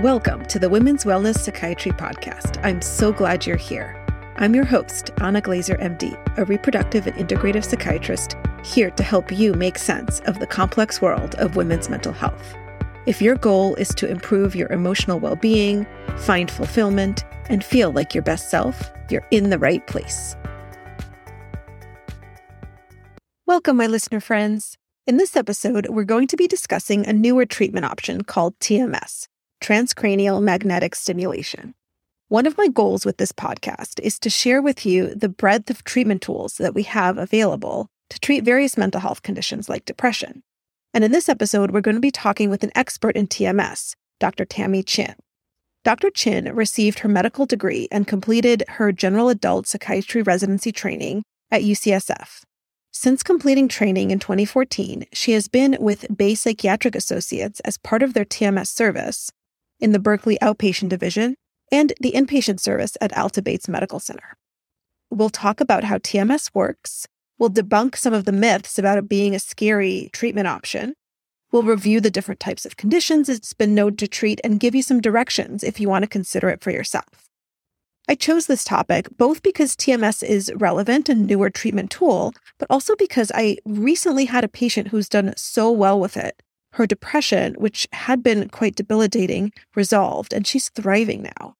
Welcome to the Women's Wellness Psychiatry Podcast. I'm so glad you're here. I'm your host, Anna Glezer, MD, a reproductive and integrative psychiatrist, here to help you make sense of the complex world of women's mental health. If your goal is to improve your emotional well being, find fulfillment, and feel like your best self, you're in the right place. Welcome, my listener friends. In this episode, we're going to be discussing a newer treatment option called TMS, transcranial magnetic stimulation. One of my goals with this podcast is to share with you the breadth of treatment tools that we have available to treat various mental health conditions like depression. And in this episode, we're going to be talking with an expert in TMS, Dr. Tammy Chin. Dr. Chin received her medical degree and completed her general adult psychiatry residency training at UCSF. Since completing training in 2014, she has been with Bay Psychiatric Associates as part of their TMS service in the Berkeley Outpatient Division and the inpatient service at Alta Bates Medical Center. We'll talk about how TMS works. We'll debunk some of the myths about it being a scary treatment option. We'll review the different types of conditions it's been known to treat and give you some directions if you want to consider it for yourself. I chose this topic both because TMS is relevant and newer treatment tool, but also because I recently had a patient who's done so well with it her depression, which had been quite debilitating, resolved, and she's thriving now.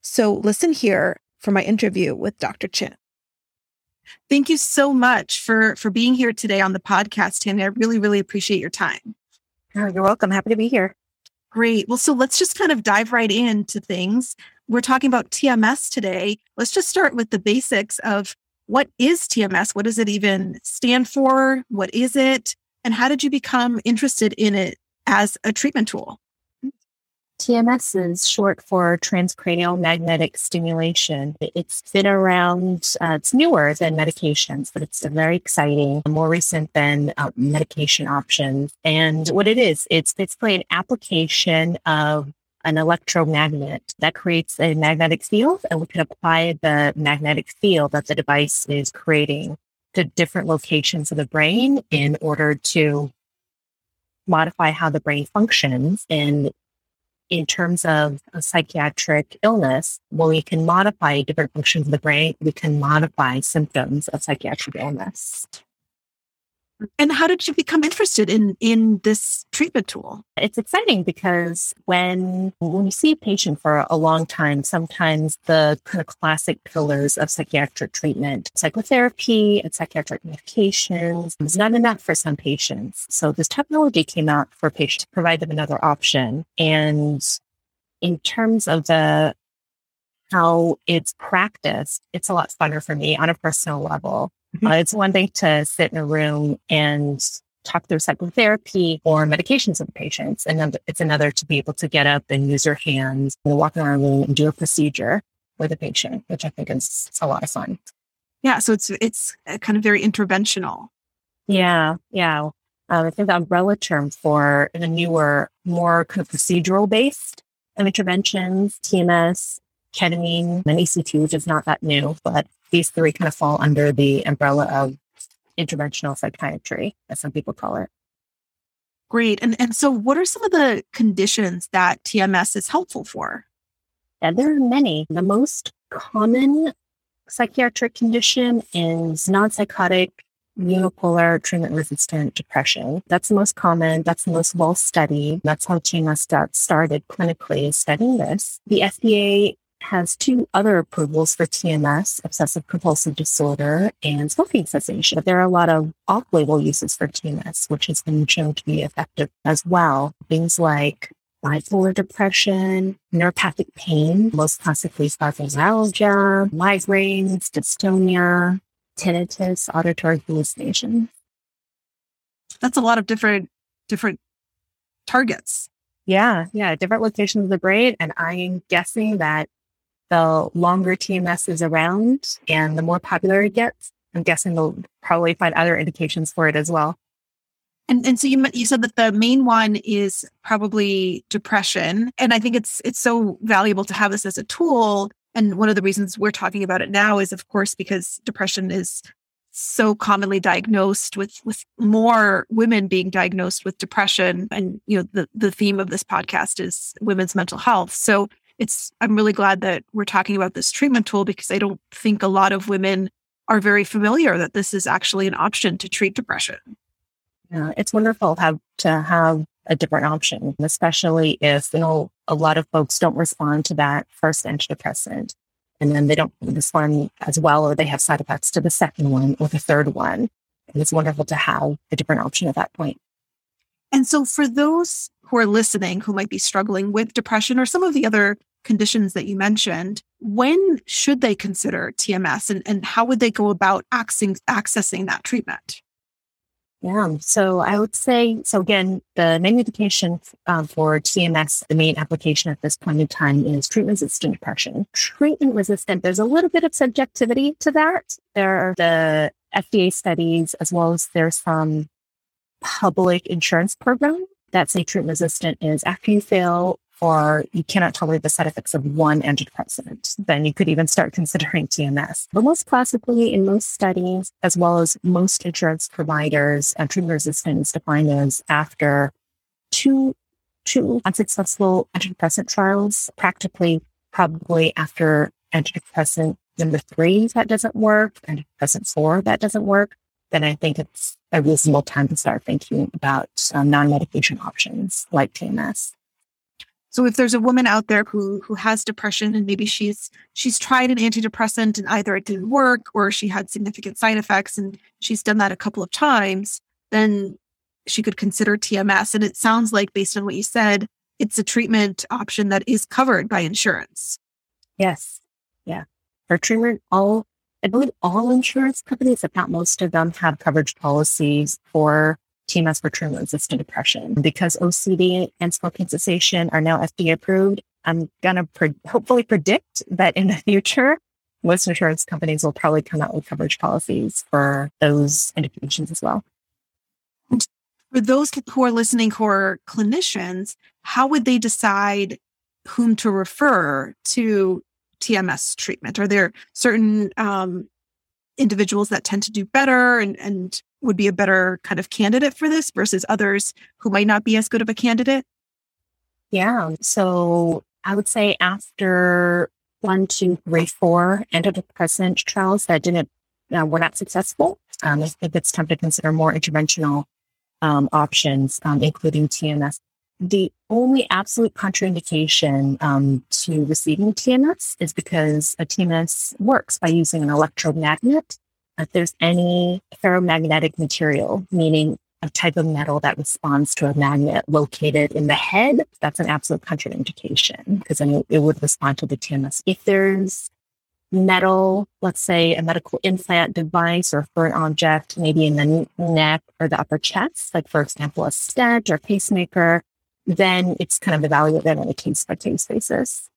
So listen here for my interview with Dr. Chin. Thank you so much for for being here today on the podcast, Tammy. I really, really appreciate your time. Oh, you're welcome. Happy to be here. Great. Well, so let's just kind of dive right into things. We're talking about TMS today. Let's just start with the basics of what is TMS? What does it even stand for? What is it? And how did you become interested in it as a treatment tool? TMS is short for transcranial magnetic stimulation. It's been around, uh, it's newer than medications, but it's very exciting, more recent than uh, medication options. And what it is, it's basically an application of an electromagnet that creates a magnetic field, and we can apply the magnetic field that the device is creating to different locations of the brain in order to modify how the brain functions. And in terms of a psychiatric illness, when we can modify different functions of the brain, we can modify symptoms of psychiatric illness. And how did you become interested in in this treatment tool? It's exciting because when when you see a patient for a long time, sometimes the kind of classic pillars of psychiatric treatment, psychotherapy and psychiatric medications, is not enough for some patients. So this technology came out for patients to provide them another option. And in terms of the how it's practiced, it's a lot funner for me on a personal level. Uh, it's one thing to sit in a room and talk through psychotherapy or medications with patients. And it's another to be able to get up and use your hands and walk around a room and do a procedure with a patient, which I think is a lot of fun. Yeah. So it's, it's kind of very interventional. Yeah. Yeah. Um, I think the umbrella term for the newer, more kind of procedural based interventions, TMS, ketamine, and ECT, which is not that new, but these three kind of fall under the umbrella of interventional psychiatry, as some people call it. Great. And, and so, what are some of the conditions that TMS is helpful for? Yeah, there are many. The most common psychiatric condition is non psychotic unipolar treatment resistant depression. That's the most common. That's the most well studied. That's how TMS got started clinically studying this. The FDA has two other approvals for TMS, obsessive compulsive disorder, and smoking cessation. But there are a lot of off label uses for TMS, which has been shown to be effective as well. Things like bipolar depression, neuropathic pain, most classically fibromyalgia, migraines, dystonia, tinnitus, auditory hallucinations. That's a lot of different different targets. Yeah, yeah, different locations of the brain. And I'm guessing that the longer TMS is around and the more popular it gets, I'm guessing they'll probably find other indications for it as well. And and so you you said that the main one is probably depression, and I think it's it's so valuable to have this as a tool. And one of the reasons we're talking about it now is, of course, because depression is so commonly diagnosed with with more women being diagnosed with depression and you know the the theme of this podcast is women's mental health so it's i'm really glad that we're talking about this treatment tool because i don't think a lot of women are very familiar that this is actually an option to treat depression yeah it's wonderful have to have a different option especially if you know a lot of folks don't respond to that first antidepressant and then they don't respond as well or they have side effects to the second one or the third one. And it's wonderful to have a different option at that point. And so for those who are listening who might be struggling with depression or some of the other conditions that you mentioned, when should they consider TMS and, and how would they go about accessing, accessing that treatment? Yeah. So I would say, so again, the main indication um, for TMS, the main application at this point in time is treatment resistant depression. Treatment resistant, there's a little bit of subjectivity to that. There are the FDA studies, as well as there's some public insurance program that say treatment resistant is after you fail or you cannot tolerate the side effects of one antidepressant, then you could even start considering TMS. But most classically, in most studies, as well as most insurance providers, uh, treatment resistant is defined as after two, two unsuccessful antidepressant trials, practically probably after antidepressant number three that doesn't work, antidepressant four that doesn't work, then I think it's a reasonable time to start thinking about um, non-medication options like TMS. So if there's a woman out there who who has depression and maybe she's she's tried an antidepressant and either it didn't work or she had significant side effects and she's done that a couple of times, then she could consider TMS. And it sounds like based on what you said, it's a treatment option that is covered by insurance. Yes. Yeah. For treatment, all I believe all insurance companies, if not most of them, have coverage policies for TMS for treatment resistant depression. Because OCD and smoking cessation are now FDA approved, I'm going to pre- hopefully predict that in the future, most insurance companies will probably come out with coverage policies for those indications as well. For those who are listening who are clinicians, how would they decide whom to refer to TMS treatment? Are there certain um, individuals that tend to do better and, and would be a better kind of candidate for this versus others who might not be as good of a candidate? Yeah. So I would say after one, two, three, four antidepressant trials that didn't uh, were not successful, um, I think it's time to consider more interventional um, options, um, including TMS. The only absolute contraindication um, to receiving TMS is because a TMS works by using an electromagnet if there's any ferromagnetic material, meaning a type of metal that responds to a magnet located in the head, that's an absolute contraindication because then it would respond to the TMS. If there's metal, let's say a medical implant device or foreign object, maybe in the neck or the upper chest, like for example, a stent or pacemaker, then it's kind of evaluated on a case by case basis.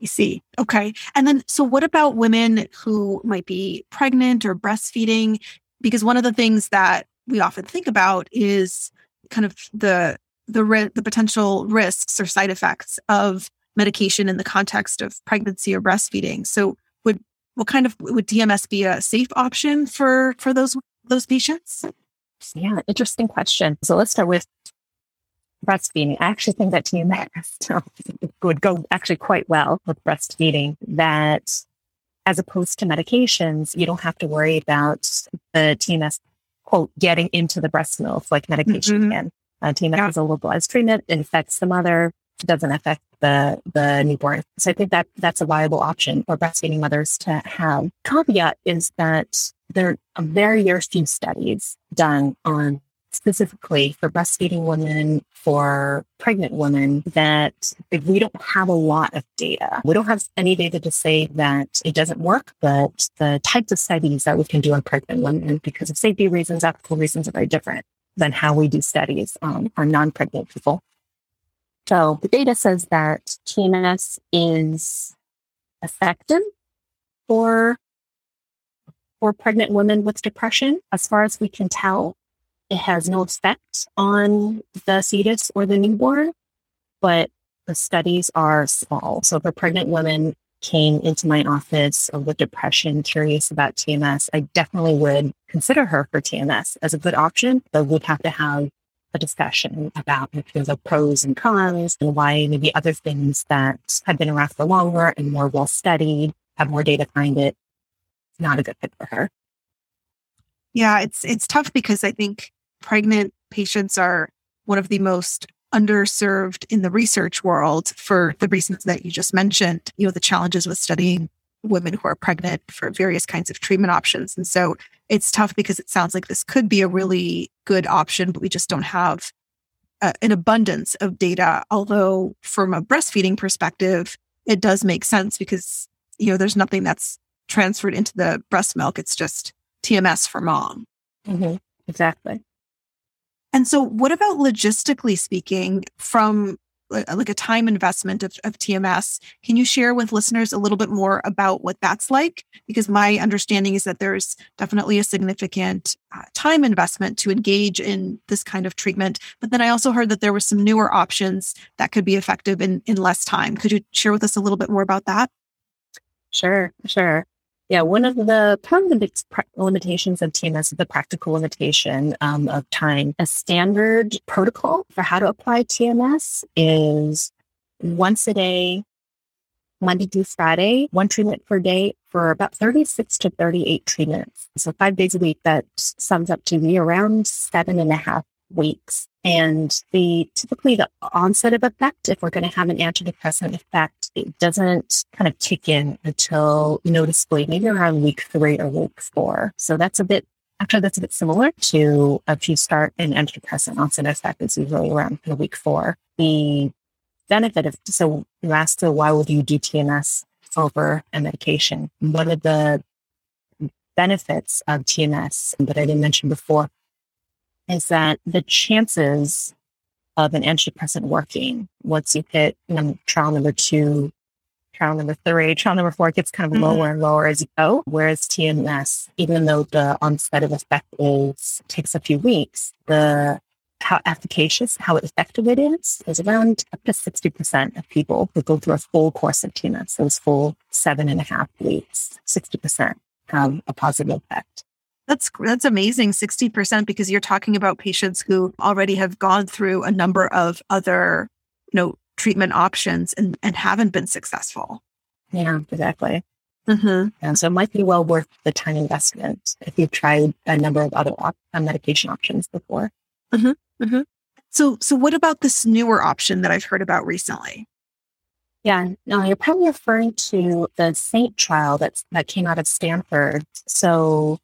I see. Okay. And then, so what about women who might be pregnant or breastfeeding? Because one of the things that we often think about is kind of the the the potential risks or side effects of medication in the context of pregnancy or breastfeeding. So, would what kind of would TMS be a safe option for for those those patients? Yeah, interesting question. So let's start with breastfeeding. I actually think that TMS would go actually quite well with breastfeeding. That as opposed to medications, you don't have to worry about the TMS quote getting into the breast milk like medication mm-hmm. can. Uh, TMS yeah. is a localized treatment. It affects the mother. Doesn't affect the the newborn. So I think that that's a viable option for breastfeeding mothers to have. Caveat is that there are very, very few studies done on specifically for breastfeeding women, for pregnant women, that we don't have a lot of data. We don't have any data to say that it doesn't work, but the types of studies that we can do on pregnant women, because of safety reasons, ethical reasons, are very different than how we do studies on non-pregnant people. So the data says that TMS is effective for for pregnant women with depression, as far as we can tell. It has no effect on the fetus or the newborn, but the studies are small. So for pregnant women, came into my office with depression, curious about TMS, I definitely would consider her for TMS as a good option, but we'd have to have a discussion about the pros and cons and why maybe other things that have been around for longer and more well studied, have more data behind it, not a good fit for her. Yeah, it's it's tough because I think pregnant patients are one of the most underserved in the research world for the reasons that you just mentioned, you know, the challenges with studying women who are pregnant for various kinds of treatment options. And so it's tough because it sounds like this could be a really good option, but we just don't have uh, an abundance of data. Although, from a breastfeeding perspective, it does make sense because, you know, there's nothing that's transferred into the breast milk. It's just TMS for mom. Mm-hmm. Exactly. And so, what about logistically speaking, from like a time investment of, of TMS. Can you share with listeners a little bit more about what that's like? Because my understanding is that there's definitely a significant uh, time investment to engage in this kind of treatment. But then I also heard that there were some newer options that could be effective in, in less time. Could you share with us a little bit more about that? Sure, sure. Yeah, one of the of the limitations of TMS is the practical limitation um, of time. A standard protocol for how to apply TMS is once a day, Monday through Friday, one treatment per day for about 36 to 38 treatments. So five days a week, that sums up to be around seven and a half weeks. And the typically the onset of effect, if we're going to have an antidepressant effect, it doesn't kind of kick in until noticeably maybe around week three or week four. So that's a bit actually that's a bit similar to if you start an antidepressant onset effect, it's usually around week four. The benefit of so you asked so why would you do TMS over a medication? One of the benefits of TMS that I didn't mention before is that the chances of an antidepressant working once you hit trial number two, trial number three, trial number four, it gets kind of mm-hmm. lower and lower as you go. Whereas TMS, even though the onset of effect is takes a few weeks, the how efficacious, how effective it is, is around up to 60% of people who go through a full course of TMS, those full seven and a half weeks, 60% have a positive effect. That's that's amazing 60% because you're talking about patients who already have gone through a number of other you know treatment options and and haven't been successful. Yeah, exactly. Mm-hmm. And so it might be well worth the time investment if you've tried a number of other op- uh, medication options before. Mm-hmm. Mm-hmm. So, so what about this newer option that I've heard about recently? Yeah, no, you're probably referring to the Saint trial that's that came out of Stanford. So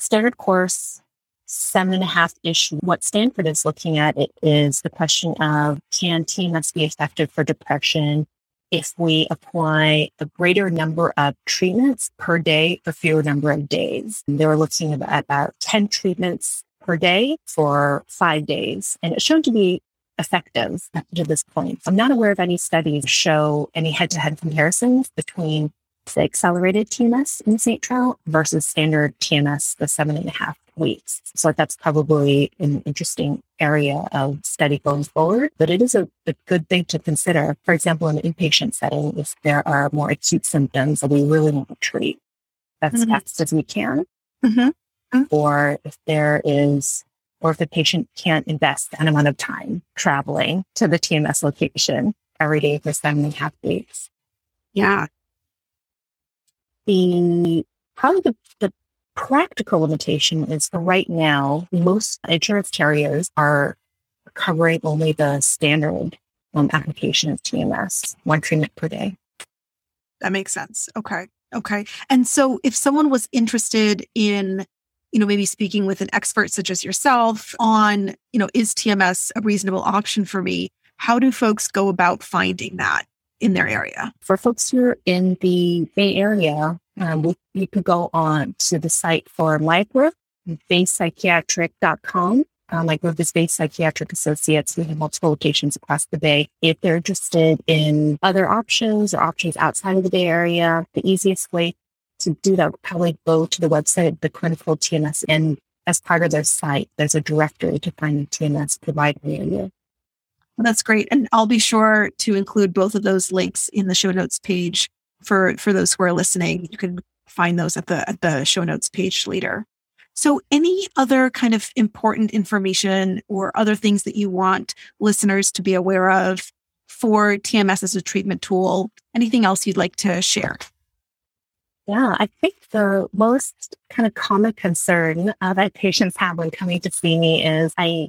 standard course, seven and a half ish. What Stanford is looking at it is the question of can TMS be effective for depression if we apply a greater number of treatments per day for fewer number of days? They were looking at about 10 treatments per day for five days. And it's shown to be effective up to this point. I'm not aware of any studies show any head to head comparisons between the accelerated TMS in Saint trial versus standard TMS, the seven and a half weeks. So that's probably an interesting area of study going forward, but it is a, a good thing to consider. For example, in an inpatient setting, if there are more acute symptoms that we really want to treat as mm-hmm. fast as we can, mm-hmm. Mm-hmm. or if there is or if the patient can't invest an amount of time traveling to the TMS location every day for seven and a half weeks. Yeah the probably the, the practical limitation is right now, most insurance carriers are covering only the standard um, application of TMS, one treatment per day. That makes sense. Okay. Okay. And so if someone was interested in, you know, maybe speaking with an expert such as yourself on, you know, is TMS a reasonable option for me? How do folks go about finding that? In their area. For folks who are in the Bay Area, um, you could go on to the site for group, baypsychiatric.com. Um, my group is Bay Psychiatric Associates. We have multiple locations across the Bay. If they're interested in other options or options outside of the Bay Area, the easiest way to do that would probably go to the website, the clinical TMS, and as part of their site, there's a directory to find the TMS provider area. Well, that's great. And I'll be sure to include both of those links in the show notes page for for those who are listening. You can find those at the at the show notes page later. So, any other kind of important information or other things that you want listeners to be aware of for TMS as a treatment tool? Anything else you'd like to share? Yeah, I think the most kind of common concern uh, that patients have when coming to see me is I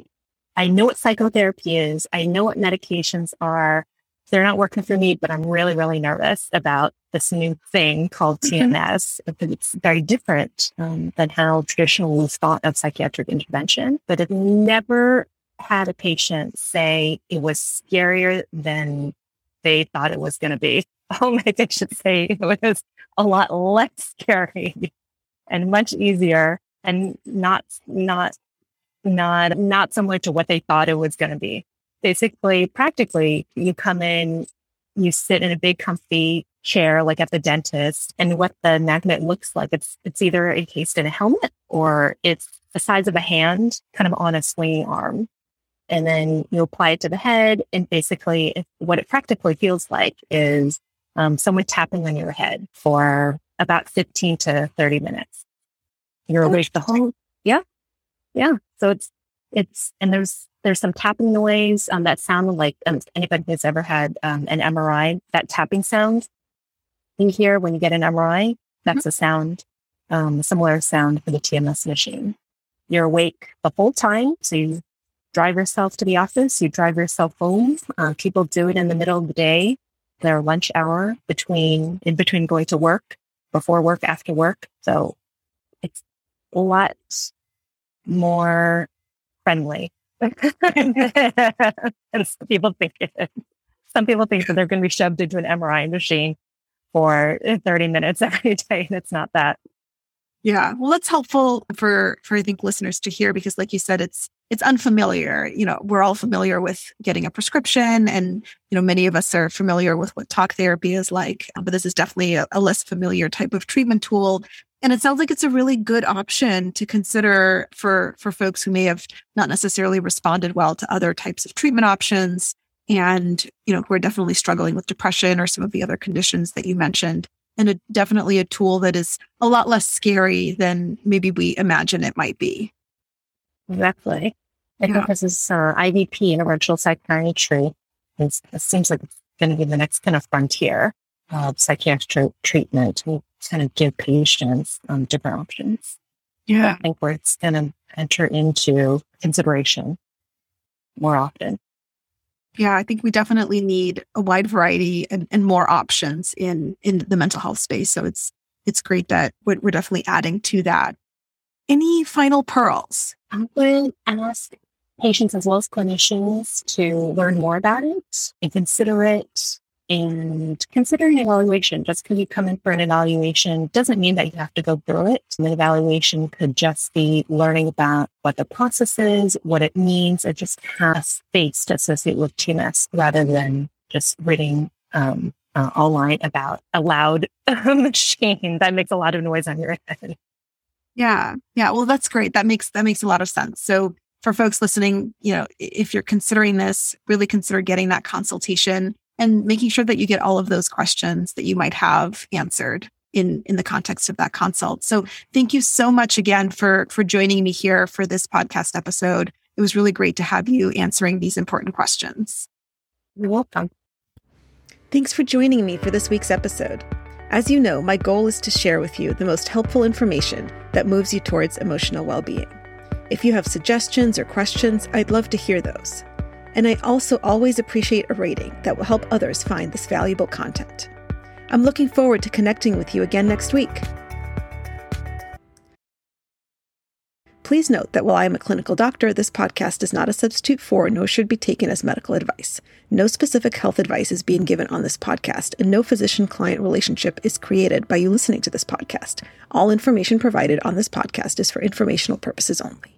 I know what psychotherapy is. I know what medications are. They're not working for me, but I'm really, really nervous about this new thing called TMS. Mm-hmm. It's very different um, than how traditionally thought of psychiatric intervention, but I've never had a patient say it was scarier than they thought it was going to be. All my patients say it was a lot less scary and much easier and not, not, not, not similar to what they thought it was going to be. Basically, practically, you come in, you sit in a big comfy chair like at the dentist and what the magnet looks like it's it's either encased in a helmet or it's the size of a hand kind of on a swinging arm. And then you apply it to the head and basically what it practically feels like is um, someone tapping on your head for about 15 to 30 minutes. You're awake the whole yeah. Yeah so it's it's and there's there's some tapping noise um, that sounded like um, anybody who's ever had um, an MRI, that tapping sound you hear when you get an MRI, that's mm-hmm. a sound, um, a similar sound for the TMS machine. You're awake the whole time. So you drive yourself to the office, you drive yourself home. Uh, people do it in the middle of the day, their lunch hour between, in between going to work, before work, after work. So it's a lot more friendly. and some people think it, some people think that they're going to be shoved into an MRI machine for uh, 30 minutes every day. And it's not that. Yeah. Well, that's helpful for, for I think listeners to hear because like you said, it's, it's unfamiliar. You know, we're all familiar with getting a prescription and, you know, many of us are familiar with what talk therapy is like, but this is definitely a, a less familiar type of treatment tool. And it sounds like it's a really good option to consider for, for folks who may have not necessarily responded well to other types of treatment options and you know who are definitely struggling with depression or some of the other conditions that you mentioned. And a, definitely a tool that is a lot less scary than maybe we imagine it might be. Exactly. I yeah. think this is uh, ivp interventional psychiatry. It's, it seems like it's going to be the next kind of frontier of psychiatric treatment kind of give patients um, different options yeah i think where it's going to enter into consideration more often yeah, I think we definitely need a wide variety and, and more options in in the mental health space. So it's it's great that we're, we're definitely adding to that. Any final pearls? I would ask patients as well as clinicians to learn more about it and consider it and consider an evaluation. Just because you come in for an evaluation doesn't mean that you have to go through it. An evaluation could just be learning about what the process is, what it means, and just has space to associate with TMS rather than just reading um, uh, online about a loud machine that makes a lot of noise on your head. Yeah. Yeah. Well, that's great. That makes, that makes a lot of sense. So for folks listening, you know, if you're considering this, really consider getting that consultation and making sure that you get all of those questions that you might have answered in in the context of that consult. So thank you so much again for for joining me here for this podcast episode. It was really great to have you answering these important questions. You're welcome. Thanks for joining me for this week's episode. As you know, my goal is to share with you the most helpful information that moves you towards emotional well-being. If you have suggestions or questions, I'd love to hear those. And I also always appreciate a rating that will help others find this valuable content. I'm looking forward to connecting with you again next week. Please note that while I am a clinical doctor, this podcast is not a substitute for nor should be taken as medical advice. No specific health advice is being given on this podcast, and no physician client relationship is created by you listening to this podcast. All information provided on this podcast is for informational purposes only.